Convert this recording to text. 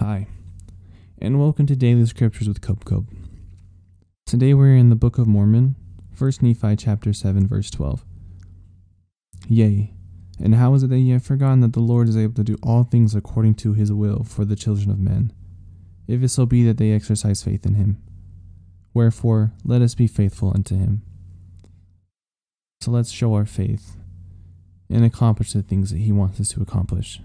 Hi, and welcome to Daily Scriptures with Cope Cope. Today we're in the Book of Mormon, 1 Nephi chapter 7, verse 12. Yea, and how is it that ye have forgotten that the Lord is able to do all things according to his will for the children of men, if it so be that they exercise faith in him? Wherefore, let us be faithful unto him. So let's show our faith and accomplish the things that he wants us to accomplish.